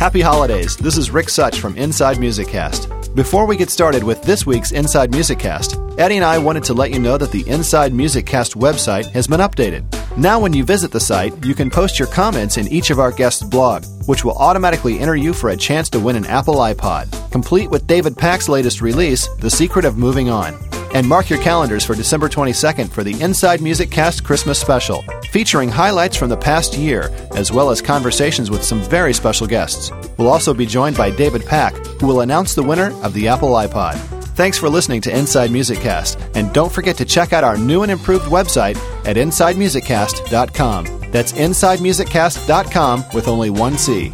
Happy holidays. This is Rick Such from Inside Music Cast. Before we get started with this week's Inside Music Cast, Eddie and I wanted to let you know that the Inside Music Cast website has been updated. Now, when you visit the site, you can post your comments in each of our guests' blog, which will automatically enter you for a chance to win an Apple iPod, complete with David Pack's latest release, The Secret of Moving On. And mark your calendars for December 22nd for the Inside Music Cast Christmas Special, featuring highlights from the past year, as well as conversations with some very special guests. We'll also be joined by David Pack, who will announce the winner of the Apple iPod. Thanks for listening to Inside Music Cast, and don't forget to check out our new and improved website at InsideMusicCast.com. That's InsideMusicCast.com with only one C.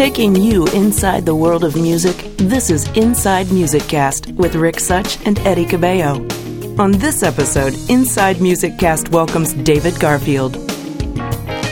Taking you inside the world of music, this is Inside Music Cast with Rick Such and Eddie Cabello. On this episode, Inside Music Cast welcomes David Garfield.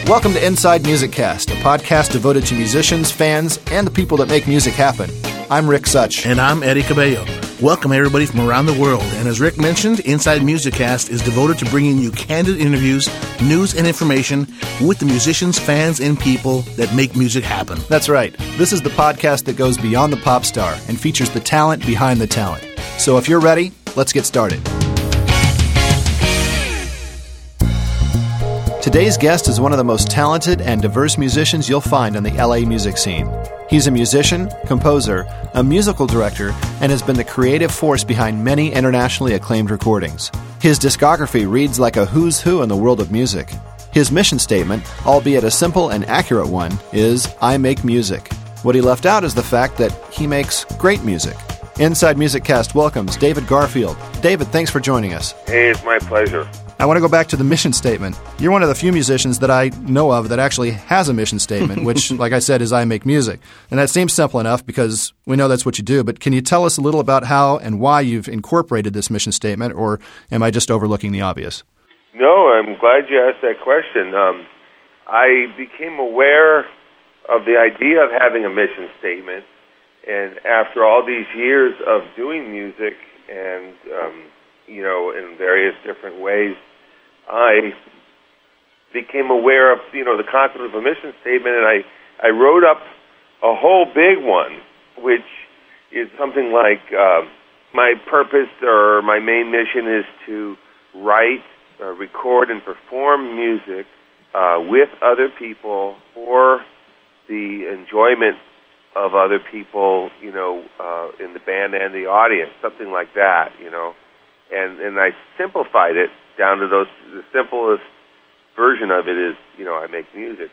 Welcome to Inside Music Cast, a podcast devoted to musicians, fans, and the people that make music happen. I'm Rick Such. And I'm Eddie Cabello. Welcome everybody from around the world. And as Rick mentioned, Inside Music Cast is devoted to bringing you candid interviews, news, and information with the musicians, fans, and people that make music happen. That's right. This is the podcast that goes beyond the pop star and features the talent behind the talent. So if you're ready, let's get started. Today's guest is one of the most talented and diverse musicians you'll find on the LA music scene. He's a musician, composer, a musical director, and has been the creative force behind many internationally acclaimed recordings. His discography reads like a who's who in the world of music. His mission statement, albeit a simple and accurate one, is I make music. What he left out is the fact that he makes great music. Inside Music Cast welcomes David Garfield. David, thanks for joining us. Hey, it's my pleasure. I want to go back to the mission statement. You're one of the few musicians that I know of that actually has a mission statement, which, like I said, is I make music. And that seems simple enough because we know that's what you do. But can you tell us a little about how and why you've incorporated this mission statement, or am I just overlooking the obvious? No, I'm glad you asked that question. Um, I became aware of the idea of having a mission statement, and after all these years of doing music and um, you know in various different ways, I became aware of you know the concept of a mission statement, and I I wrote up a whole big one, which is something like uh, my purpose or my main mission is to write, uh, record, and perform music uh, with other people for the enjoyment of other people, you know, uh, in the band and the audience, something like that, you know. And and I simplified it down to those. The simplest version of it is, you know, I make music.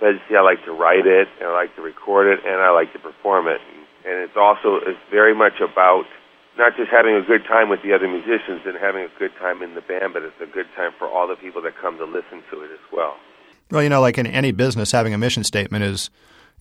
But see, I like to write it, and I like to record it, and I like to perform it. And it's also it's very much about not just having a good time with the other musicians and having a good time in the band, but it's a good time for all the people that come to listen to it as well. Well, you know, like in any business, having a mission statement is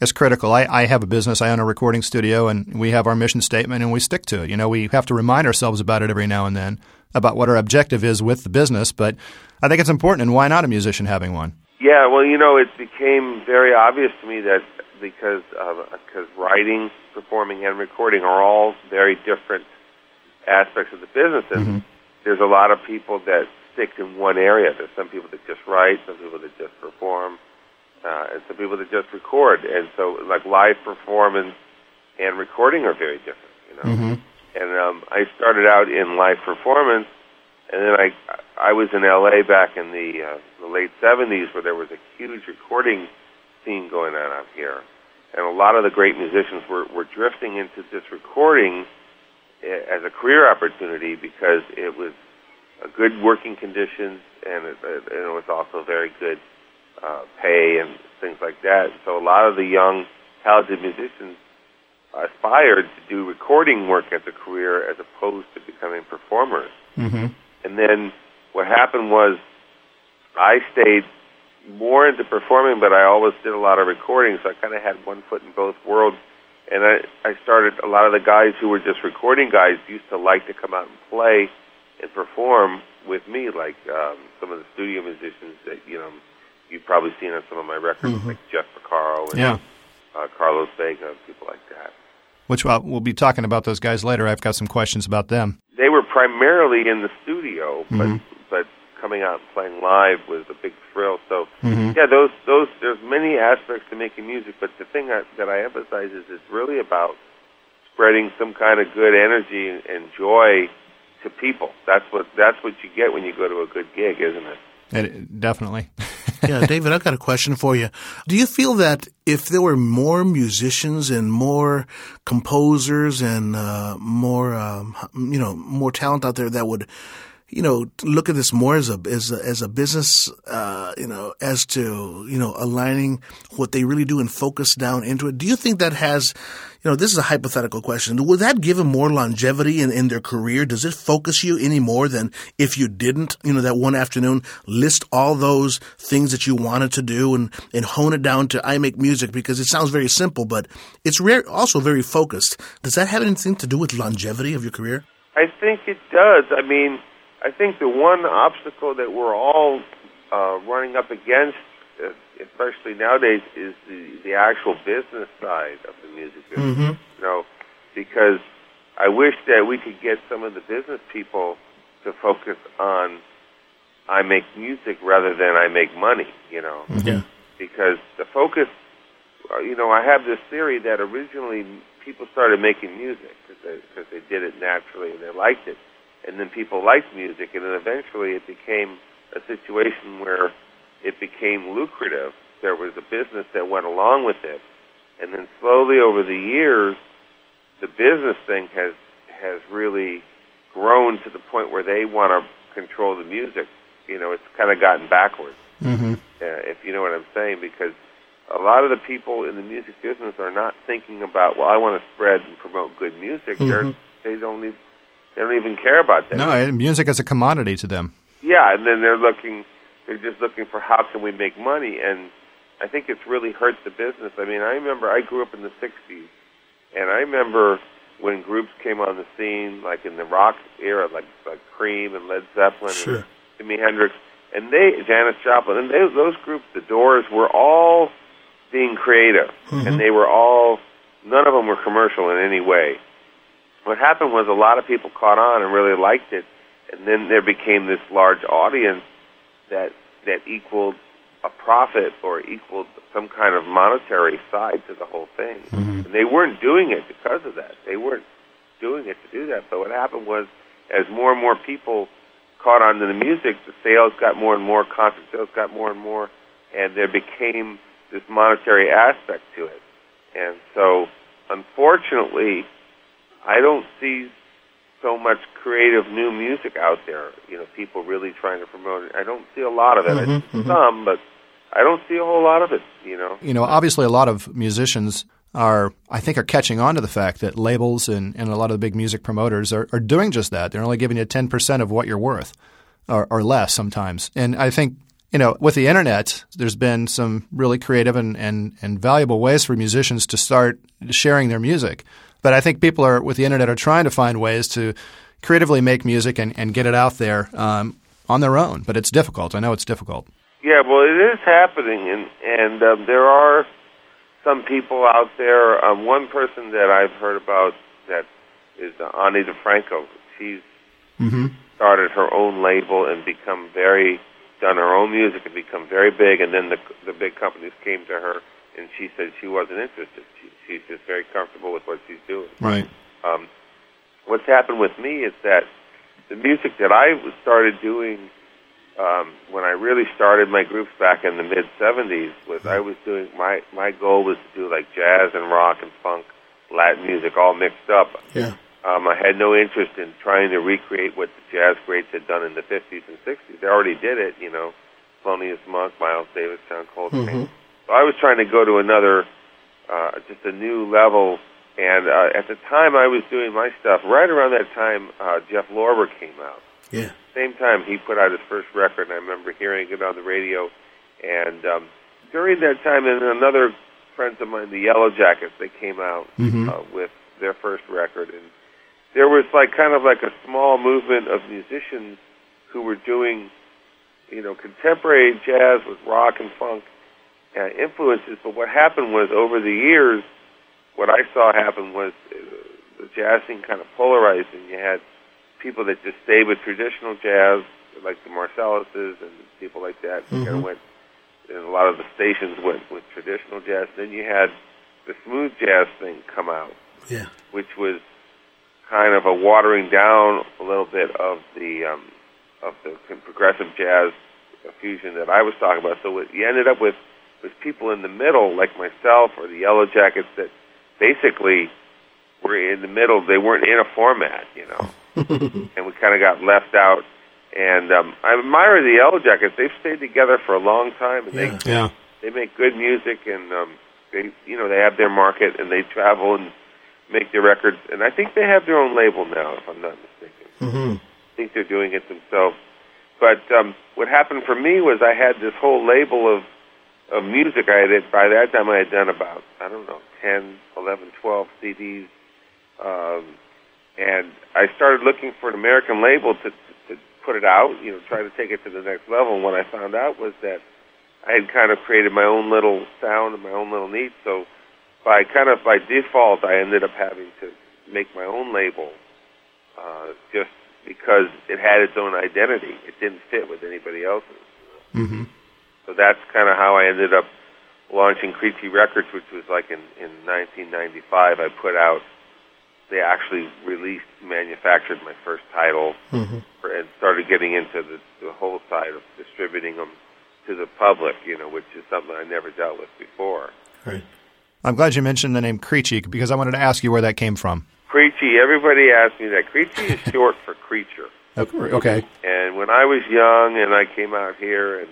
is critical. I, I have a business. I own a recording studio, and we have our mission statement, and we stick to it. You know, we have to remind ourselves about it every now and then about what our objective is with the business. But I think it's important, and why not a musician having one? Yeah, well, you know, it became very obvious to me that because because writing, performing, and recording are all very different aspects of the business, and mm-hmm. there's a lot of people that stick in one area. There's some people that just write, some people that just perform, uh, and some people that just record. And so, like live performance and recording are very different, you know. Mm-hmm. And um, I started out in live performance, and then I I was in L.A. back in the, uh, the late '70s, where there was a huge recording scene going on out here, and a lot of the great musicians were were drifting into just recording eh, as a career opportunity because it was a good working conditions and it, and it was also very good uh, pay and things like that. So a lot of the young talented musicians aspired to do recording work as a career as opposed to becoming performers. Mm-hmm. And then what happened was I stayed more into performing, but I always did a lot of recording, so I kind of had one foot in both worlds. And I, I started, a lot of the guys who were just recording guys used to like to come out and play and perform with me, like um, some of the studio musicians that, you know, you've probably seen on some of my records, mm-hmm. like Jeff Porcaro and yeah. uh, Carlos Vega, people like that. Which we'll, we'll be talking about those guys later. I've got some questions about them. They were primarily in the studio, but mm-hmm. but coming out and playing live was a big thrill. So yeah, those those there's many aspects to making music, but the thing I, that I emphasize is it's really about spreading some kind of good energy and, and joy to people. That's what that's what you get when you go to a good gig, isn't it? It, definitely. yeah, David, I've got a question for you. Do you feel that if there were more musicians and more composers and uh, more, um, you know, more talent out there that would, you know, look at this more as a as a, as a business, uh, you know, as to you know aligning what they really do and focus down into it. Do you think that has, you know, this is a hypothetical question. Would that give them more longevity in, in their career? Does it focus you any more than if you didn't, you know, that one afternoon list all those things that you wanted to do and, and hone it down to I make music because it sounds very simple, but it's rare, also very focused. Does that have anything to do with longevity of your career? I think it does. I mean, I think the one obstacle that we're all uh, running up against, uh, especially nowadays, is the the actual business side of the music business. Mm-hmm. You know, because I wish that we could get some of the business people to focus on I make music rather than I make money. You know, Yeah. because the focus, uh, you know, I have this theory that originally people started making music because they, 'cause they did it naturally and they liked it, and then people liked music, and then eventually it became a situation where it became lucrative. There was a business that went along with it, and then slowly over the years, the business thing has has really grown to the point where they want to control the music. You know, it's kind of gotten backwards Mm-hmm. uh, if you know what I'm saying, because a lot of the people in the music business are not thinking about, well, I want to spread and promote good music. They're, they don't need, they don't even care about that. no, music is a commodity to them. Yeah, and then they're looking, they're just looking for how can we make money, and I think it's really hurt the business. I mean, I remember I grew up in the '60s, and I remember when groups came on the scene, like in the rock era, like like Cream and Led Zeppelin Sure. and Jimi Hendrix, and they Janis Joplin, and they, those groups, the Doors, were all being creative, mm-hmm. and they were all none of them were commercial in any way. What happened was a lot of people caught on and really liked it, and then there became this large audience that that equaled a profit or equaled some kind of monetary side to the whole thing. Mm-hmm. And they weren't doing it because of that. They weren't doing it to do that. But what happened was, as more and more people caught on to the music, the sales got more and more, concert sales got more and more, and there became this monetary aspect to it. And so, unfortunately, I don't see so much creative new music out there. You know, people really trying to promote it. I don't see a lot of it. Mm-hmm, I see mm-hmm. some, but I don't see a whole lot of it. You know. You know, obviously, a lot of musicians are, I think, are catching on to the fact that labels and, and a lot of the big music promoters are, are doing just that. They're only giving you 10% of what you're worth or, or less sometimes. And I think, you know, with the internet, there's been some really creative and, and, and valuable ways for musicians to start sharing their music. But I think people are, with the internet, are trying to find ways to creatively make music and, and get it out there um, on their own. But it's difficult. I know it's difficult. Yeah, well, it is happening, and and um, there are some people out there. Um, one person that I've heard about that is uh, Ani DiFranco. She's started her own label and become very done her own music and become very big. And then the the big companies came to her, and she said she wasn't interested. She, she's just very comfortable with what she's doing. Right. Um, what's happened with me is that the music that I was started doing um, when I really started my groups back in the mid '70s was I was doing my my goal was to do like jazz and rock and funk, Latin music all mixed up. Yeah. Um, I had no interest in trying to recreate what the jazz greats had done in the 50s and 60s. They already did it, you know, Thelonious Monk, Miles Davis, John Coltrane. So I was trying to go to another, uh, just a new level. And uh, at the time I was doing my stuff, right around that time, uh, Jeff Lorber came out. Yeah. Same time he put out his first record, and I remember hearing it on the radio. And um, during that time, and another friends of mine, the Yellowjackets, they came out uh, with their first record, and there was like kind of like a small movement of musicians who were doing, you know, contemporary jazz with rock and funk uh, influences. But what happened was over the years, what I saw happen was uh, the jazz scene kind of polarized, and you had people that just stayed with traditional jazz, like the Marsalises and people like that. Mm-hmm. Kind of went, and a lot of the stations went with traditional jazz. Then you had the smooth jazz thing come out, yeah, which was kind of a watering down a little bit of the um, of the progressive jazz fusion that I was talking about. So what you ended up with was people in the middle, like myself or the Yellowjackets, that basically were in the middle. They weren't in a format, you know, and we kind of got left out. And um, I admire the Yellowjackets. They've stayed together for a long time, and yeah. they Yeah. they make good music, and um, they you know they have their market, and they travel and make their records. And I think they have their own label now, if I'm not mistaken. Mm-hmm. I think they're doing it themselves. But um, what happened for me was I had this whole label of of music. I had by that time I had done about I don't know 10, 11, 12 CDs, um, and I started looking for an American label to, to put it out. You know, try to take it to the next level. And what I found out was that I had kind of created my own little sound and my own little niche. So by kind of by default, I ended up having to make my own label, uh, just because it had its own identity. It didn't fit with anybody else's. Mm-hmm. So that's kind of how I ended up launching Creatchy Records, which was like in, in 1995. I put out, they actually released, manufactured my first title, Mm-hmm. for, and started getting into the, the whole side of distributing them to the public, you know, which is something I never dealt with before. Right. I'm glad you mentioned the name Creatchy because I wanted to ask you where that came from. Creatchy, everybody asks me that. Creatchy is short for creature. Okay. And when I was young and I came out here and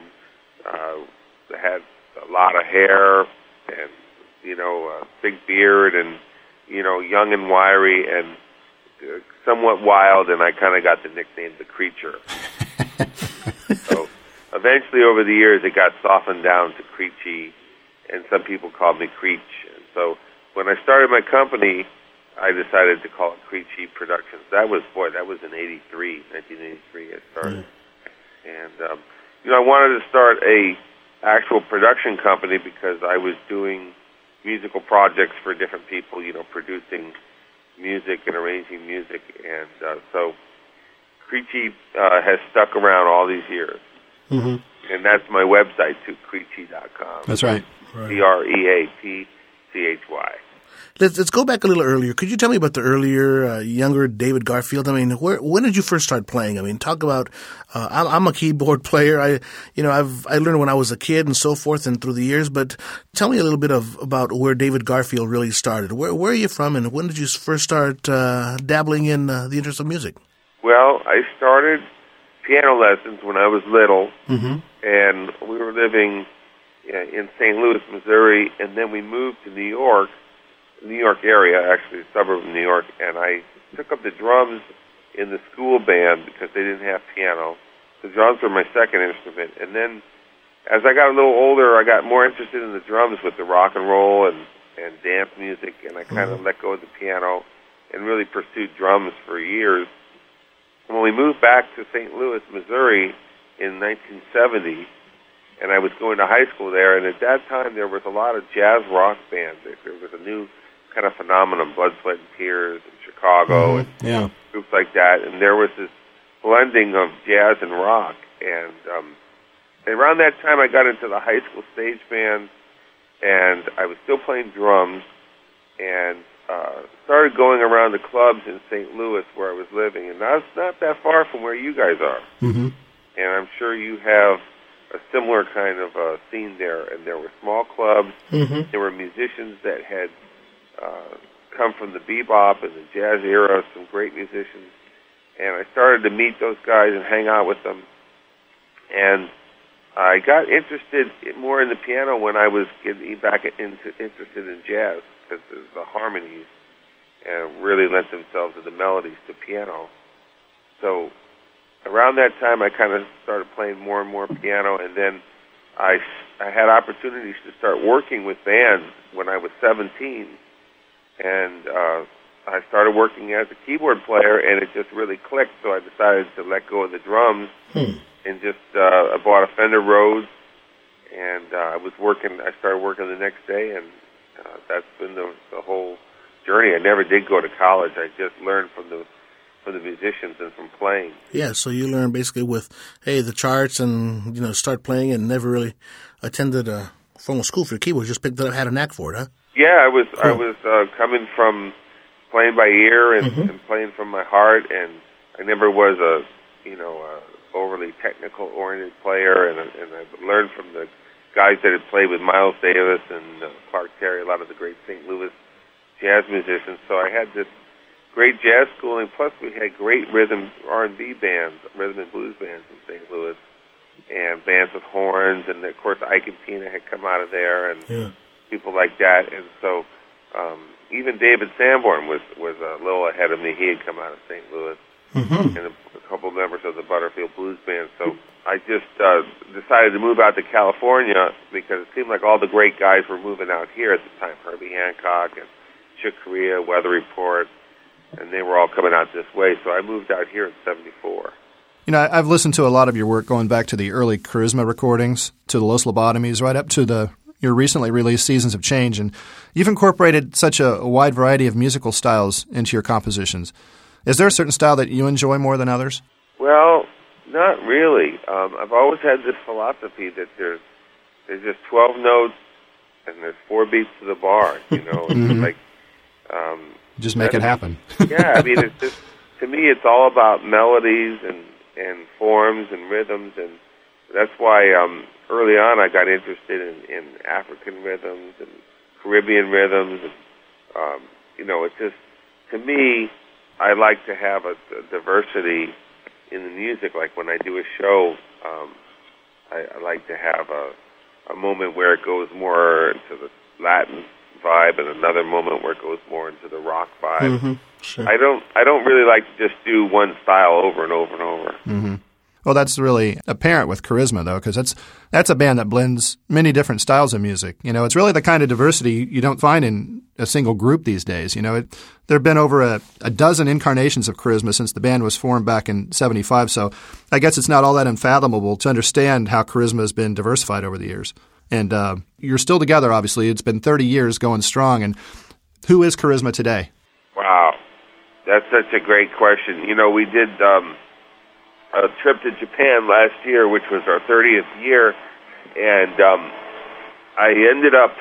uh, had a lot of hair and you know a big beard and you know young and wiry and uh, somewhat wild, and I kind of got the nickname the Creature. so eventually, over the years, it got softened down to Creatchy, and some people called me Creech. And so when I started my company. I decided to call it Creatchy Productions. That was boy, that was in '83, 1983. I started, and um, you know, I wanted to start a actual production company because I was doing musical projects for different people. You know, producing music and arranging music, and uh, so Creatchy uh, has stuck around all these years. Mm-hmm. And that's my website too, Creatchy.com. That's right. C R E A T C H Y. Let's let's go back a little earlier. Could you tell me about the earlier, uh, younger David Garfield? I mean, where when did you first start playing? I mean, talk about. Uh, I'm, I'm a keyboard player. I, you know, I've I learned when I was a kid and so forth, and through the years. But tell me a little bit of about where David Garfield really started. Where where are you from, and when did you first start uh, dabbling in uh, the interest of music? Well, I started piano lessons when I was little, Mm-hmm. and we were living uh, in St. Louis, Missouri, and then we moved to New York, New York area, actually a suburb of New York, and I took up the drums in the school band because they didn't have piano. The drums were my second instrument, and then as I got a little older, I got more interested in the drums with the rock and roll and and dance music, and I kind of mm-hmm. let go of the piano and really pursued drums for years. And when we moved back to St. Louis, Missouri, in 1970, and I was going to high school there, and at that time there was a lot of jazz rock bands. There was a new kind of phenomenon, Blood, Sweat, and Tears in Chicago, and Yeah. groups like that, and there was this blending of jazz and rock. And, um, and around that time, I got into the high school stage band, and I was still playing drums, and uh, started going around the clubs in St. Louis where I was living, and that's not that far from where you guys are. Mm-hmm. And I'm sure you have a similar kind of uh, scene there. And there were small clubs. Mm-hmm. There were musicians that had uh, come from the bebop and the jazz era, some great musicians. And I started to meet those guys and hang out with them. And I got interested more in the piano when I was getting back into, interested in jazz because the harmonies uh, really lent themselves to the melodies to piano. So around that time, I kind of started playing more and more piano, and then I, I had opportunities to start working with bands when I was 17, and uh, I started working as a keyboard player, and it just really clicked. So I decided to let go of the drums Hmm. and just uh, I bought a Fender Rhodes, and uh, I was working. I started working the next day, and uh, that's been the, the whole journey. I never did go to college. I just learned from the from the musicians and from playing. Yeah, so you learn basically with hey the charts and you know start playing and never really attended a formal school for keyboard. Just picked it up, had a knack for it, huh? Yeah, I was I was uh, coming from playing by ear and, Mhm. and playing from my heart, and I never was a you know a overly technical oriented player, and and I learned from the guys that had played with Miles Davis and uh, Clark Terry, a lot of the great St. Louis jazz musicians. So I had this great jazz schooling. Plus, we had great rhythm R and B bands, rhythm and blues bands in St. Louis, and bands with horns, and of course Ike and Tina had come out of there, and Yeah. People like that. And so um, even David Sanborn was was a little ahead of me. He had come out of St. Louis, Mm-hmm. and a, a couple of members of the Butterfield Blues Band. So I just uh, decided to move out to California because it seemed like all the great guys were moving out here at the time. Herbie Hancock and Chick Corea, Weather Report, and they were all coming out this way. So I moved out here in '74. You know, I've listened to a lot of your work going back to the early Karizma recordings, to the Los Lobotomys, right up to the your recently released Seasons of Change, and you've incorporated such a, a wide variety of musical styles into your compositions. Is there a certain style that you enjoy more than others? Well, not really. Um, I've always had this philosophy that there's there's just 12 notes and there's four beats to the bar. You know, Mhm. like um, Just make it happen. yeah. I mean, it's just to me, it's all about melodies and and forms and rhythms, and that's why um, early on I got interested in, in African rhythms and Caribbean rhythms, and um, you know, it's just to me, I like to have a, a diversity in the music. Like when I do a show, um, I, I like to have a a moment where it goes more into the Latin vibe, and another moment where it goes more into the rock vibe. Mm-hmm. Sure. I don't I don't really like to just do one style over and over and over. hmm Well, that's really apparent with Karizma, though, because that's that's a band that blends many different styles of music. You know, it's really the kind of diversity you don't find in a single group these days. You know, it, there have been over a, a dozen incarnations of Karizma since the band was formed back in '75. So, I guess it's not all that unfathomable to understand how Karizma has been diversified over the years. And uh, you're still together, obviously. It's been 30 years going strong. And who is Karizma today? Wow, that's such a great question. You know, we did um, a trip to Japan last year, which was our 30th year, and um, I ended up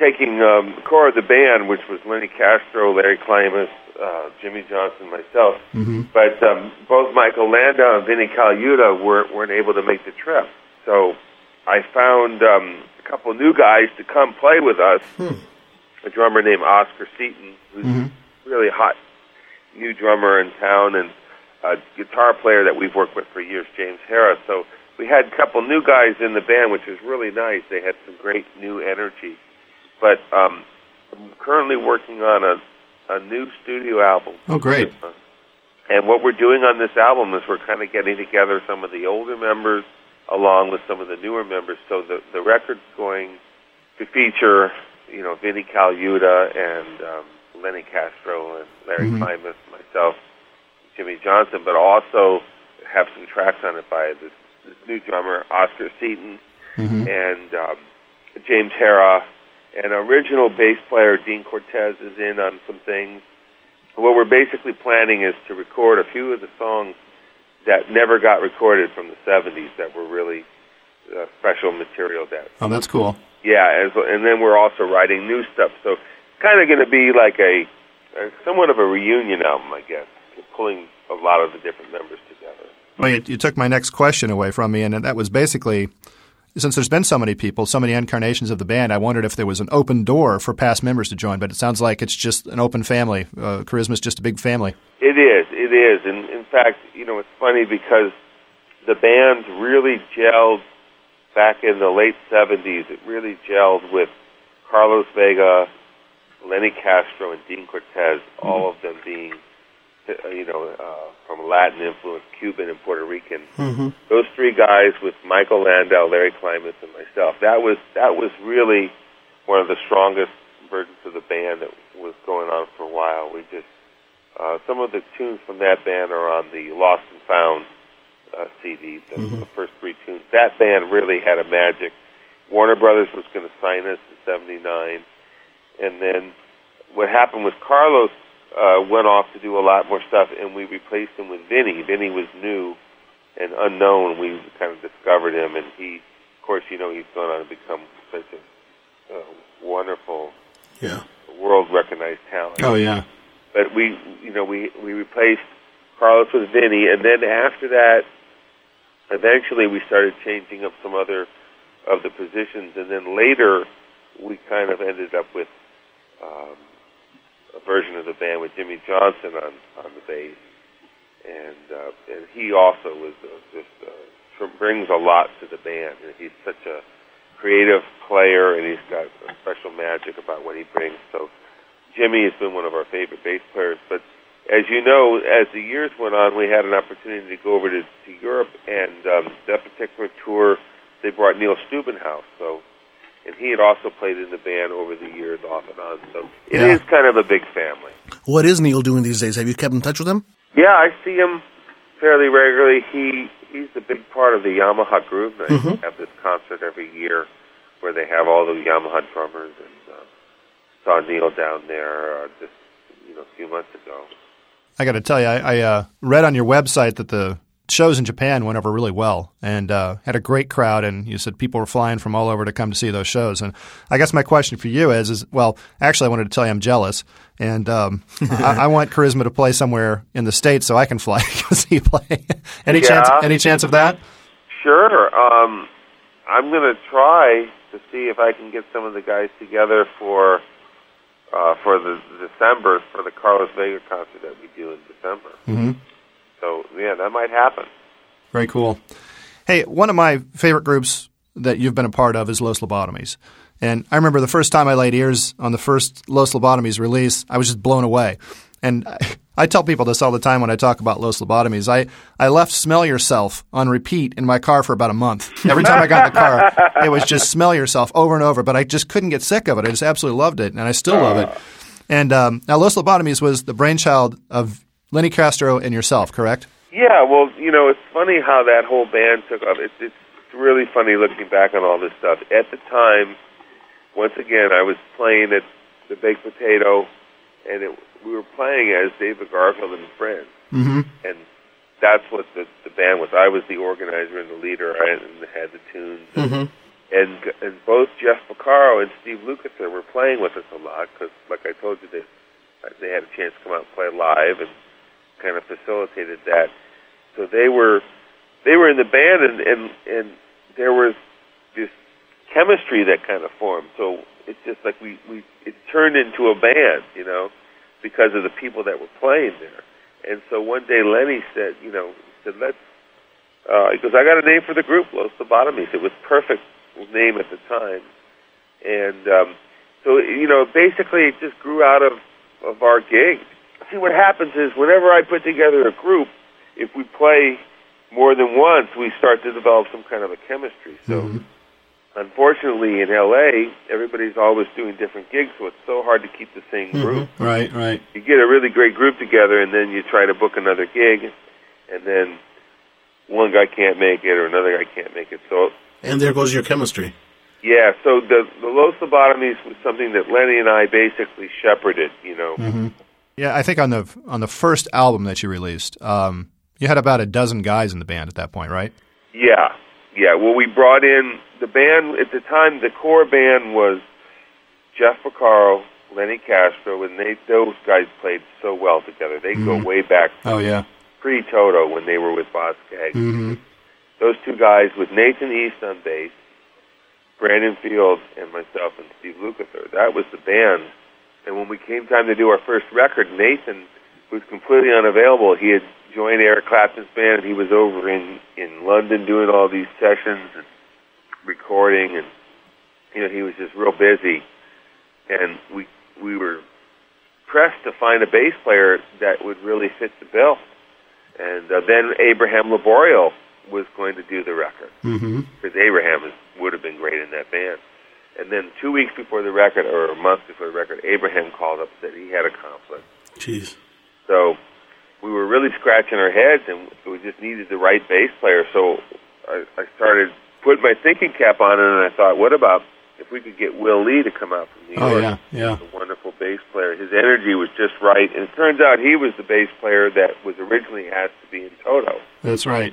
taking um, the core of the band, which was Lenny Castro, Larry Klimas, uh, Jimmy Johnson, myself. Mm-hmm. But um, both Michael Landau and Vinny Colaiuta weren't, weren't able to make the trip. So I found um, a couple new guys to come play with us. A drummer named Oscar Seaton, who's Mhm. really hot new drummer in town, and a guitar player that we've worked with for years, James Harrah. So we had a couple new guys in the band, which was really nice. They had some great new energy. But um, I'm currently working on a, a new studio album. Oh, great. And what we're doing on this album is we're kind of getting together some of the older members along with some of the newer members. So the the record's going to feature, you know, Vinny Colaiuta and um, Lenny Castro and Larry Mhm. Klimas, myself, Jimmy Johnson, but also have some tracks on it by this, this new drummer Oscar Seaton Mm-hmm. and um, James Harrah, and original bass player Dean Cortez is in on some things. What we're basically planning is to record a few of the songs that never got recorded from the 70s that were really uh, special material that Oh, that's cool. yeah, and, so, and then we're also writing new stuff. So it's kind of going to be like a, a somewhat of a reunion album, I guess, pulling a lot of the different members together. Well, you, you took my next question away from me, and that was basically since there's been so many people, so many incarnations of the band, I wondered if there was an open door for past members to join, but it sounds like it's just an open family. Uh, is just a big family. It is, it is. And in fact, you know, it's funny because the band really gelled back in the late 70s. It really gelled with Carlos Vega, Lenny Castro, and Dean Cortez, all of them being, you know, uh, from Latin influence, Cuban and Puerto Rican. Mm-hmm. Those three guys with Michael Landau, Larry Klimas, and myself. That was that was really one of the strongest versions of the band that was going on for a while. We just uh, some of the tunes from that band are on the Lost and Found uh, CD, the, Mhm. the first three tunes. That band really had a magic. Warner Brothers was going to sign us in '79, and then what happened was Carlos uh, went off to do a lot more stuff, and we replaced him with Vinny. Vinny was new and unknown. We kind of discovered him, and he, of course, you know, he's gone on to become such a uh, wonderful, Yeah. world recognized talent. Oh yeah. But we, you know, we we replaced Carlos with Vinny, and then after that, eventually we started changing up some other of the positions, and then later we kind of ended up with um, a version of the band with Jimmy Johnson on on the bass, and uh, and he also was uh, just uh, brings a lot to the band, and he's such a creative player, and he's got a special magic about what he brings. So Jimmy has been one of our favorite bass players, but as you know, as the years went on, we had an opportunity to go over to, to Europe, and um, that particular tour, they brought Neil Stubenhaus. So, and he had also played in the band over the years, off and on. So it is Yeah. kind of a big family. What is Neil doing these days? Have you kept in touch with him? Yeah, I see him fairly regularly. He he's a big part of the Yamaha Groove Night. They have this concert every year where they have all the Yamaha drummers, and uh, saw Neil down there uh, just you know a few months ago. I got to tell you, I, I uh, read on your website that the shows in Japan went over really well and uh, had a great crowd. And you said people were flying from all over to come to see those shows. And I guess my question for you is, is well, actually, I wanted to tell you I'm jealous, and um, I, I want Karizma to play somewhere in the states so I can fly to see you play. any Yeah. chance? Any chance of that? Sure. Um, I'm going to try to see if I can get some of the guys together for uh, for the December for the Carlos Vega concert that we do in December. Mm-hmm. So yeah, that might happen. Very cool. Hey, one of my favorite groups that you've been a part of is Los Lobotomys. And I remember the first time I laid ears on the first Los Lobotomys release, I was just blown away. And I, I tell people this all the time when I talk about Los Lobotomys. I, I left Smell Yourself on repeat in my car for about a month. Every time I got in the car, it was just Smell Yourself over and over. But I just couldn't get sick of it. I just absolutely loved it, and I still love it. And um, now Los Lobotomys was the brainchild of Lenny Castro and yourself, correct? Yeah, well, you know, it's funny how that whole band took off. It's, it's really funny looking back on all this stuff. At the time, once again, I was playing at the Baked Potato, and it, we were playing as David Garfield and Friends. Mm-hmm. and that's what the the band was. I was the organizer and the leader. I had the tunes, and and, and both Jeff Porcaro and Steve Lukather were playing with us a lot because, like I told you, they they had a chance to come out and play live and kind of facilitated that. So they were they were in the band, and and and there was this chemistry that kind of formed. So it's just like we we it turned into a band, you know, because of the people that were playing there. And so one day Lenny said, you know, he said let's. Uh, he goes, I got a name for the group, Los Lobotomys. It was perfect name at the time, and um, so you know, basically it just grew out of of our gig. See, what happens is whenever I put together a group, if we play more than once, we start to develop some kind of a chemistry. So mm-hmm. unfortunately in LA, everybody's always doing different gigs, so it's so hard to keep the same mm-hmm. group. Right, right. You get a really great group together, and then you try to book another gig, and then one guy can't make it or another guy can't make it. So And there goes your chemistry. yeah, so the the Los Lobotomys was something that Lenny and I basically shepherded. You know, mm-hmm. Yeah, I think on the on the first album that you released, um, you had about a dozen guys in the band at that point, right? Yeah, yeah. Well, we brought in the band at the time. The core band was Jeff Porcaro, Lenny Castro, and they those guys played so well together. They go way back Oh yeah. pre Toto when they were with Boz Skaggs. Mm-hmm. Those two guys with Nathan East on bass, Brandon Fields, and myself and Steve Lukather. That was the band. And when we came time to do our first record, Nathan was completely unavailable. He had joined Eric Clapton's band, and he was over in in London doing all these sessions and recording, and you know he was just real busy. And we we were pressed to find a bass player that would really fit the bill. And uh, then Abraham Laboriel was going to do the record Mm-hmm. because Abraham is, would have been great in that band. And then two weeks before the record, or a month before the record, Abraham called up and said he had a conflict. Jeez. So we were really scratching our heads, and we just needed the right bass player. So I, I started putting my thinking cap on and I thought, what about if we could get Will Lee to come out from New Oh York? yeah, yeah. He's a wonderful bass player. His energy was just right, and it turns out he was the bass player that was originally asked to be in Toto, That's right.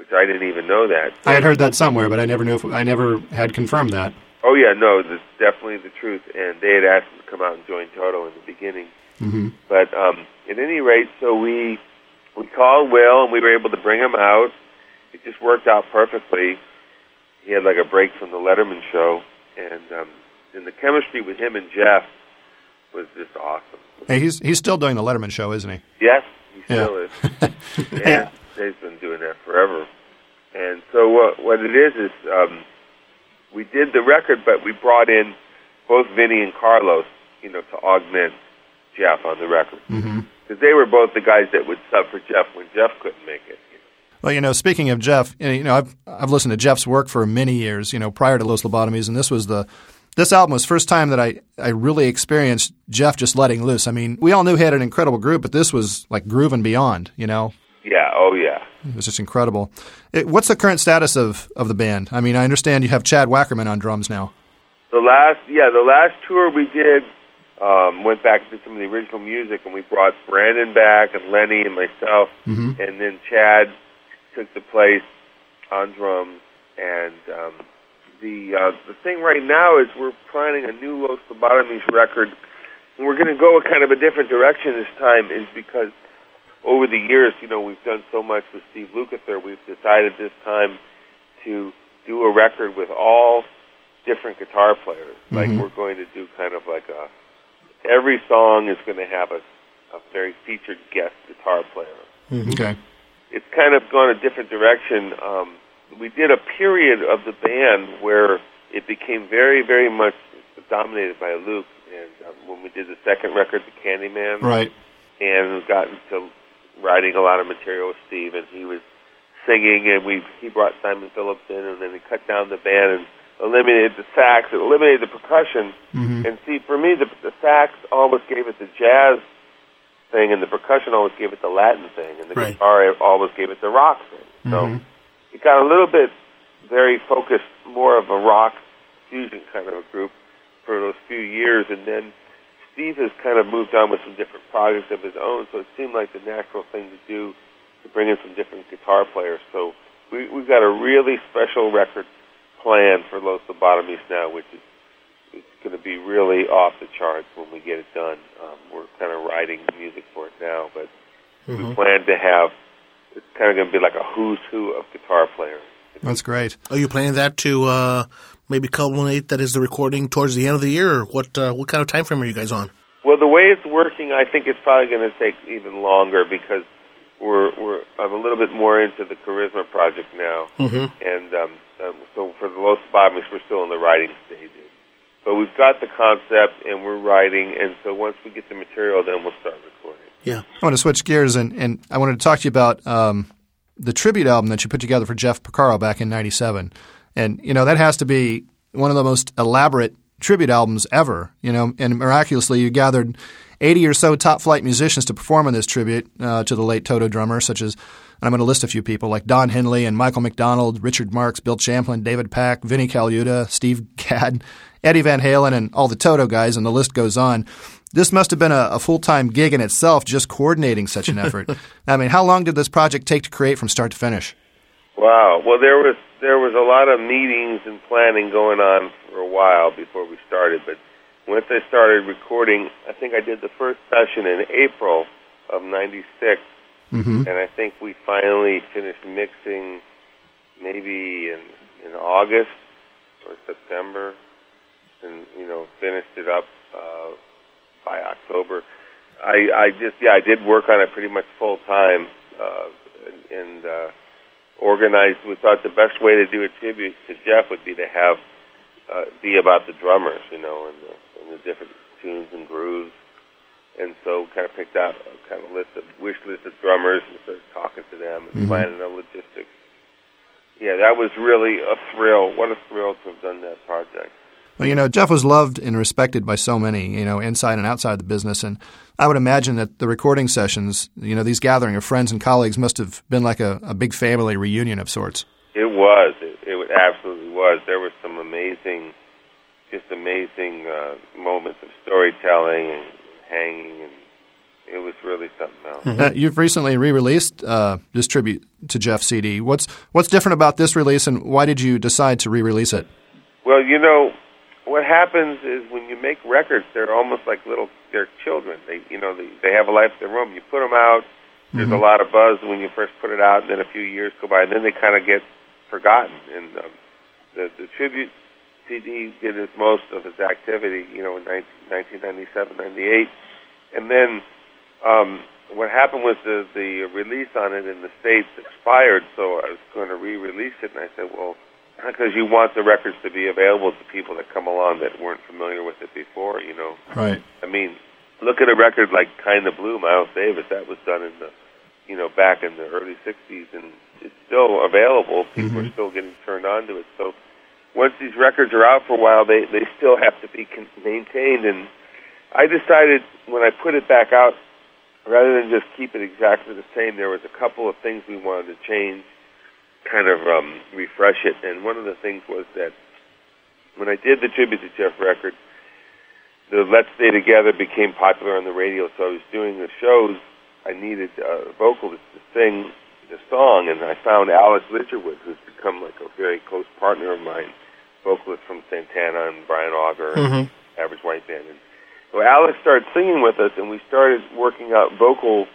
Which I didn't even know that. I had heard that somewhere, but I never knew if I never had confirmed that. Oh yeah, no, that's definitely the truth. And they had asked him to come out and join Toto in the beginning. hmm But um, at any rate, so we we called Will and we were able to bring him out. It just worked out perfectly. He had like a break from the Letterman show, and um, and the chemistry with him and Jeff was just awesome. Hey, he's he's still doing the Letterman show, isn't he? Yes, he Yeah. still is. and they've been doing that forever. And so what what it is is um, we did the record, but we brought in both Vinny and Carlos, you know, to augment Jeff on the record hmm because they were both the guys that would sub for Jeff when Jeff couldn't make it. You know. Well, you know, speaking of Jeff, you know, I've I've listened to Jeff's work for many years. You know, prior to Los Lobotomys, and this was the this album was the first time that I I really experienced Jeff just letting loose. I mean, we all knew he had an incredible group, but this was like grooving beyond. You know, Yeah. Oh yeah. It was just incredible. It, what's the current status of of the band? I mean, I understand you have Chad Wackerman on drums now. The last, yeah, the last tour we did um, went back to some of the original music, and we brought Brandon back and Lenny and myself, hmm and then Chad took the place on drums. And um, the uh, the thing right now is we're planning a new Los Lobotomys record, and we're going to go a kind of a different direction this time, is because over the years, you know, we've done so much with Steve Lukather, we've decided this time to do a record with all different guitar players. Like Mhm. we're going to do kind of like a every song is going to have a, a very featured guest guitar player. Okay. It's kind of gone a different direction. Um, we did a period of the band where it became very, very much dominated by Luke. And um, when we did the second record, The Candyman, Right. and we got into writing a lot of material with Steve, and he was singing, and we he brought Simon Phillips in, and then he cut down the band and eliminated the sax, and eliminated the percussion. hmm And see, for me, the, the sax always gave it the jazz thing, and the percussion always gave it the Latin thing, and the Right. guitar always gave it the rock thing. So Mhm. it got a little bit very focused, more of a rock fusion kind of a group for those few years, and then Steve has kind of moved on with some different projects of his own, so it seemed like the natural thing to do to bring in some different guitar players. So we, we've got a really special record planned for Los Lobotomys now, which is it's going to be really off the charts when we get it done. Um, we're kind of writing music for it now, but we plan to have it's kind of going to be like a who's who of guitar players. That's great. Are you planning that to uh, maybe culminate? That is the recording towards the end of the year, or what? Uh, what kind of time frame are you guys on? Well, the way it's working, I think it's probably going to take even longer because we're we're I'm a little bit more into the Karizma project now, Mm-hmm. and um, um, so for the Los Bobbies, we're still in the writing stages. But we've got the concept, and we're writing, and so once we get the material, then we'll start recording. Yeah. I want to switch gears and, and I wanted to talk to you about um, the tribute album that you put together for Jeff Porcaro back in '97, and you know that has to be one of the most elaborate tribute albums ever. You know, and miraculously you gathered 80 or so top flight musicians to perform on this tribute uh, to the late Toto drummer, such as and I'm going to list a few people like Don Henley and Michael McDonald, Richard Marx, Bill Champlin, David Pack, Vinnie Colaiuta, Steve Gadd, Eddie Van Halen, and all the Toto guys, and the list goes on. This must have been a, a full time gig in itself, just coordinating such an effort. I mean, how long did this project take to create from start to finish? Wow. Well, there was there was a lot of meetings and planning going on for a while before we started, but once I started recording, I think I did the first session in April of '96, Mm-hmm. and I think we finally finished mixing maybe in in August or September, and you know finished it up uh, by October. I I just yeah I did work on it pretty much full time, uh, and, and uh, organized. We thought the best way to do a tribute to Jeff would be to have uh, be about the drummers, you know, and the, and the different tunes and grooves. And so, kind of picked out a kind of list of wish list of drummers and started talking to them and Mhm. planning the logistics. Yeah, that was really a thrill. What a thrill to have done that project. Well, you know, Jeff was loved and respected by so many, you know, inside and outside the business. And I would imagine that the recording sessions, you know, these gathering of friends and colleagues must have been like a, a big family reunion of sorts. It was. It, it absolutely was. There were some amazing just amazing uh, moments of storytelling and hanging, and it was really something else. Mm-hmm. Uh, you've recently re-released uh, this tribute to Jeff CD. What's what's different about this release, and why did you decide to re-release it? Well, you know, what happens is when you make records, they're almost like little they're children. They you know they, they have a life of their own. You put them out. There's mm-hmm. a lot of buzz when you first put it out, and then a few years go by, and then they kind of get forgotten. And um, the the tribute CD did its most of its activity, you know, in 1997, 98, and then um, what happened was the the release on it in the states expired, so I was going to re-release it, and I said, well because you want the records to be available to people that come along that weren't familiar with it before, you know. Right. I mean, look at a record like Kind of Blue, Miles Davis. That was done in the, you know, back in the early '60s, and it's still available. People mm-hmm. are still getting turned on to it. So once these records are out for a while, they they still have to be con- maintained. And I decided when I put it back out, rather than just keep it exactly the same, there was a couple of things we wanted to change kind of um, refresh it. And one of the things was that when I did the tribute to Jeff record, the Let's Stay Together became popular on the radio. So I was doing the shows. I needed a vocalist to sing the song, and I found Alex Ligertwood, who's become like a very close partner of mine, vocalist from Santana and Brian Auger and mm-hmm. Average White Band. And so Alex started singing with us, and we started working out vocal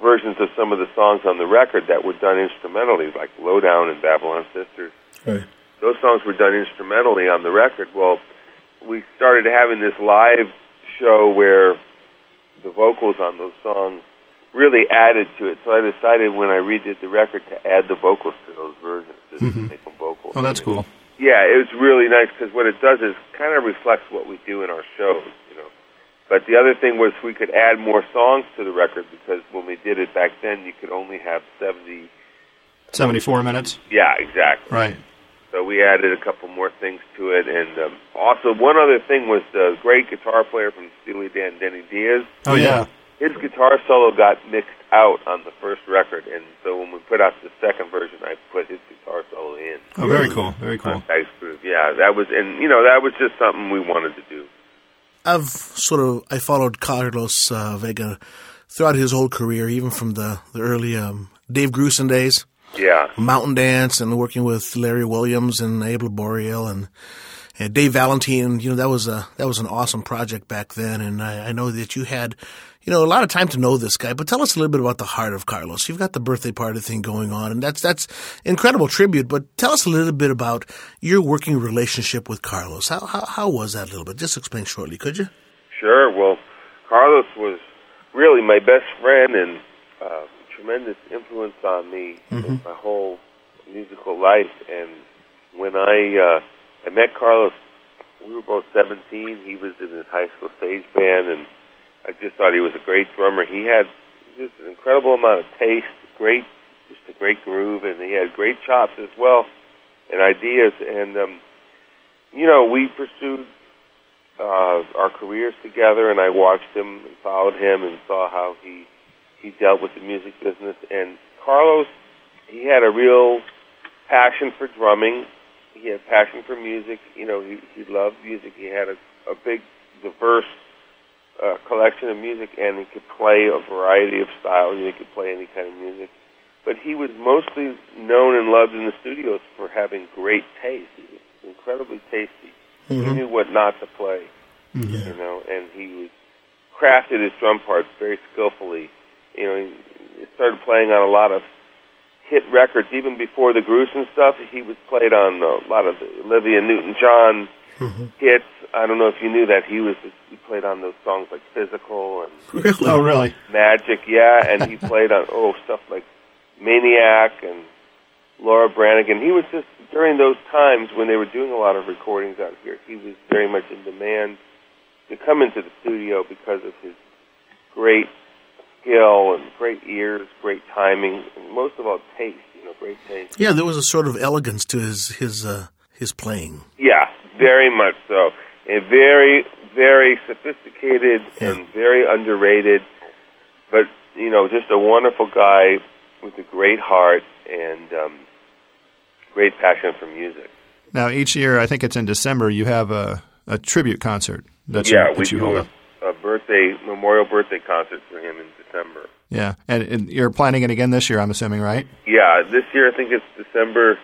versions of some of the songs on the record that were done instrumentally, like Lowdown and Babylon Sisters. Right. Those songs were done instrumentally on the record. Well, we started having this live show where the vocals on those songs really added to it. So I decided when I redid the record to add the vocals to those versions, to mm-hmm. make them vocal. Oh, that's cool. Yeah, it was really nice because what it does is kind of reflects what we do in our shows. But the other thing was we could add more songs to the record because when we did it back then, you could only have 70. 74 minutes? Yeah, exactly. Right. So we added a couple more things to it. And um, also, one other thing was the great guitar player from Steely Dan, Denny Diaz. Oh, yeah. His guitar solo got mixed out on the first record. And so when we put out the second version, I put his guitar solo in. Oh, very cool. Very cool. Yeah, that was, and, you know, that was just something we wanted to do. I've sort of I followed Carlos uh, Vega throughout his whole career, even from the the early um, Dave Grusin days. Yeah, Mountain Dance, and working with Larry Williams and Abe Laboriel and, and Dave Valentine. You know that was a that was an awesome project back then, and I, I know that you had you know, a lot of time to know this guy, but tell us a little bit about the heart of Carlos. You've got the birthday party thing going on, and that's that's incredible tribute. But tell us a little bit about your working relationship with Carlos. How how, how was that a little bit? Just explain shortly, could you? Sure. Well, Carlos was really my best friend and uh, tremendous influence on me mm-hmm. in my whole musical life. And when I uh, I met Carlos, we were both 17. He was in his high school stage band, and I just thought he was a great drummer. He had just an incredible amount of taste, great, just a great groove, and he had great chops as well and ideas. And um, you know, we pursued uh, our careers together, and I watched him and followed him and saw how he he dealt with the music business. And Carlos, he had a real passion for drumming. He had passion for music. You know, he he loved music. He had a, a big, diverse uh, collection of music, and he could play a variety of styles. He could play any kind of music, but he was mostly known and loved in the studios for having great taste. He was incredibly tasty. Mm-hmm. He knew what not to play, mm-hmm. you know, and he was crafted his drum parts very skillfully. You know, he started playing on a lot of hit records even before the Grusin stuff. He was played on a lot of the Olivia Newton-John mm-hmm. hits. I don't know if you knew that he was he played on those songs like Physical and really? oh really Magic, yeah, and he played on oh stuff like Maniac and Laura Branigan. He was just during those times when they were doing a lot of recordings out here. He was very much in demand to come into the studio because of his great skill and great ears, great timing, and most of all taste. You know, great taste. Yeah, there was a sort of elegance to his his uh, his playing. Yeah, very much so. And very, very sophisticated yeah. and very underrated, but you know, just a wonderful guy with a great heart and um, great passion for music. Now, each year, I think it's in December, you have a a tribute concert. That yeah, you, we you do hold a, a birthday memorial birthday concert for him in December. Yeah, and, and you're planning it again this year. I'm assuming, right? Yeah, this year I think it's December.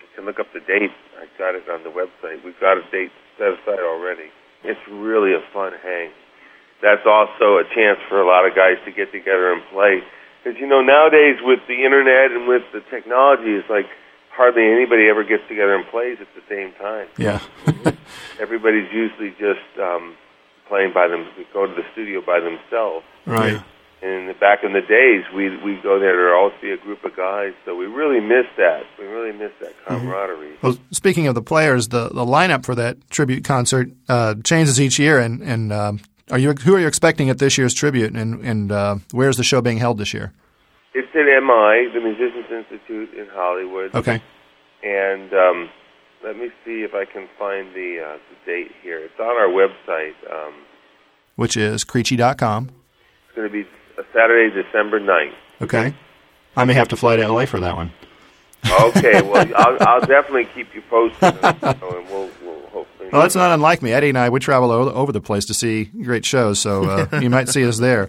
You can look up the date. I got it on the website. We've got a date set aside already. It's really a fun hang. That's also a chance for a lot of guys to get together and play. Because, you know, nowadays with the internet and with the technology, it's like hardly anybody ever gets together and plays at the same time. Yeah. Everybody's usually just um, playing by them, go to the studio by themselves. right. And back in the days, we we go there. There'd always be a group of guys, so we really miss that. We really miss that camaraderie. Well, speaking of the players, the, the lineup for that tribute concert uh, changes each year. And, and uh, are you who are you expecting at this year's tribute? And, and uh, where's the show being held this year? It's at MI, the Musicians Institute in Hollywood. Okay. And um, let me see if I can find the, uh, the date here. It's on our website. Um, Which is Creatchy.com. it's going to be Saturday, December 9th. Okay. I may have to fly to LA for that one. Okay, well, I'll, I'll definitely keep you posted, and, and we'll, we'll hopefully. Well, that's not unlike me. Eddie and I, we travel over the place to see great shows, so uh, you might see us there.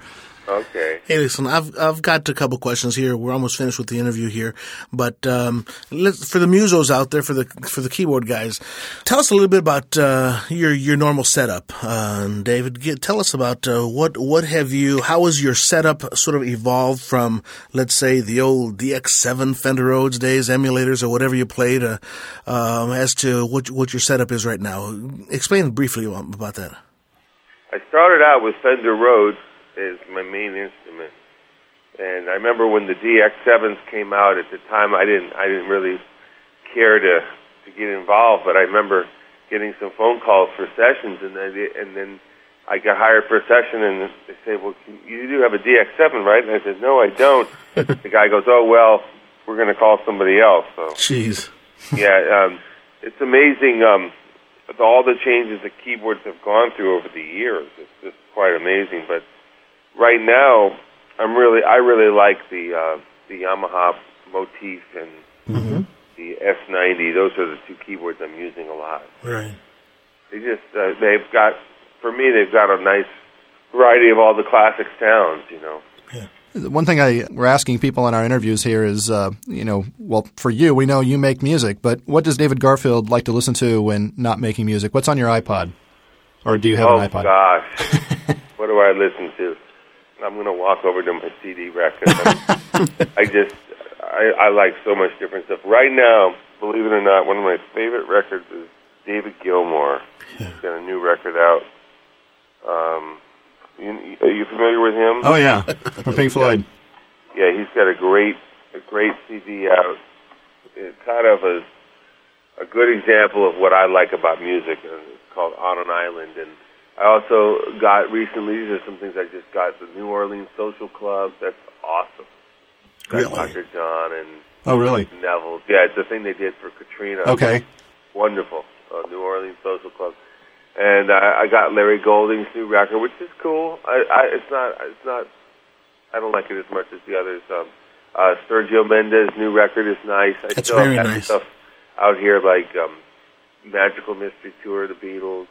Okay. Hey, listen, I've I've got a couple questions here. We're almost finished with the interview here, but um, let's, for the musos out there, for the for the keyboard guys, tell us a little bit about uh, your your normal setup, uh, David. Get, tell us about uh, what what have you? How has your setup sort of evolved from, let's say, the old DX7 Fender Rhodes days, emulators, or whatever you played, uh, um, as to what what your setup is right now? Explain briefly about that. I started out with Fender Rhodes as my main instrument, and I remember when the DX7s came out. At the time, I didn't I didn't really care to to get involved, but I remember getting some phone calls for sessions, and then and then I got hired for a session, and they say, "Well, you do have a DX7, right?" And I said, "No, I don't." the guy goes, "Oh well, we're going to call somebody else." So Jeez. yeah, um, it's amazing um, with all the changes that keyboards have gone through over the years. It's just quite amazing. But right now, I'm really, I really like the uh, the Yamaha Motif and the S90. Those are the two keyboards I'm using a lot. Right. They just, uh, they've got, for me, they've got a nice variety of all the classic sounds. You know. Yeah. One thing I we're asking people in our interviews here is, uh, you know, well, for you, we know you make music, but what does David Garfield like to listen to when not making music? What's on your iPod, or do you have oh an iPod? Oh gosh, what do I listen to? I'm going to walk over to my CD rack. I just, I, I like so much different stuff. Right now, believe it or not, one of my favorite records is David Gilmour. He's got a new record out. Um, you, are you familiar with him? Oh yeah, from Pink Floyd. Yeah, he's got a great, a great CD out. It's kind of a, a good example of what I like about music. It's called On an Island, and I also got recently. These are some things I just got. The New Orleans Social Club. That's awesome. Got Really? Dr. John and Oh really? Neville. Yeah, it's the thing they did for Katrina. Okay. Wonderful. Uh, New Orleans Social Club. And I, I got Larry Goldings' new record, which is cool. I, I, it's not. It's not. I don't like it as much as the others. Um, uh, Sergio Mendes' new record is nice. I That's still very have nice. stuff out here like um, Magical Mystery Tour, The Beatles,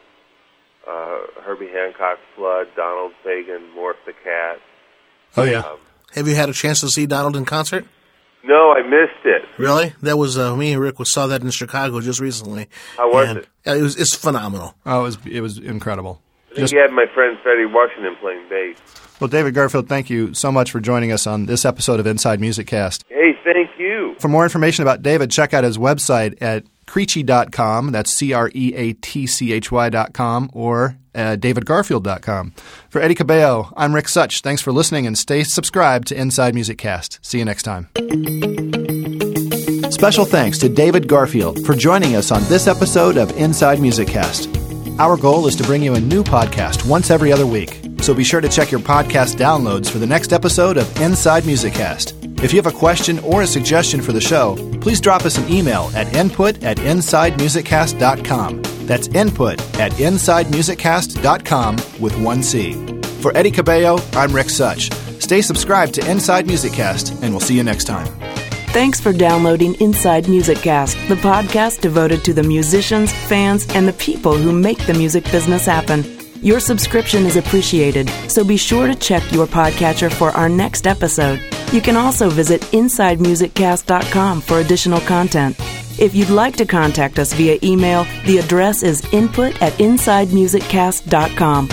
uh, Herbie Hancock Flood, Donald Fagen, Morph the Cat. Oh yeah. Have you had a chance to see Donald in concert? No, I missed it. Really? That was uh, me and Rick was saw that in Chicago just recently. How was And, it? uh, It was it's phenomenal. Oh, it was it was incredible. I think you had my friend Freddie Washington playing bass. Well, David Garfield, thank you so much for joining us on this episode of Inside Music Cast. Hey, thank you. For more information about David, check out his website at creatchy.com. That's C R E A T C H Y.com or uh, davidgarfield.com. For Eddie Cabello, I'm Rick Such. Thanks for listening and stay subscribed to Inside Music Cast. See you next time. Special thanks to David Garfield for joining us on this episode of Inside Music Cast. Our goal is to bring you a new podcast once every other week, so be sure to check your podcast downloads for the next episode of Inside Music Cast. If you have a question or a suggestion for the show, please drop us an email at input at insidemusiccast.com. That's input at insidemusiccast.com with one C. For Eddie Cabello, I'm Rick Such. Stay subscribed to Inside Music Cast, and we'll see you next time. Thanks for downloading Inside Music Cast, the podcast devoted to the musicians, fans, and the people who make the music business happen. Your subscription is appreciated, so be sure to check your podcatcher for our next episode. You can also visit InsideMusicCast.com for additional content. If you'd like to contact us via email, the address is input at InsideMusicCast.com.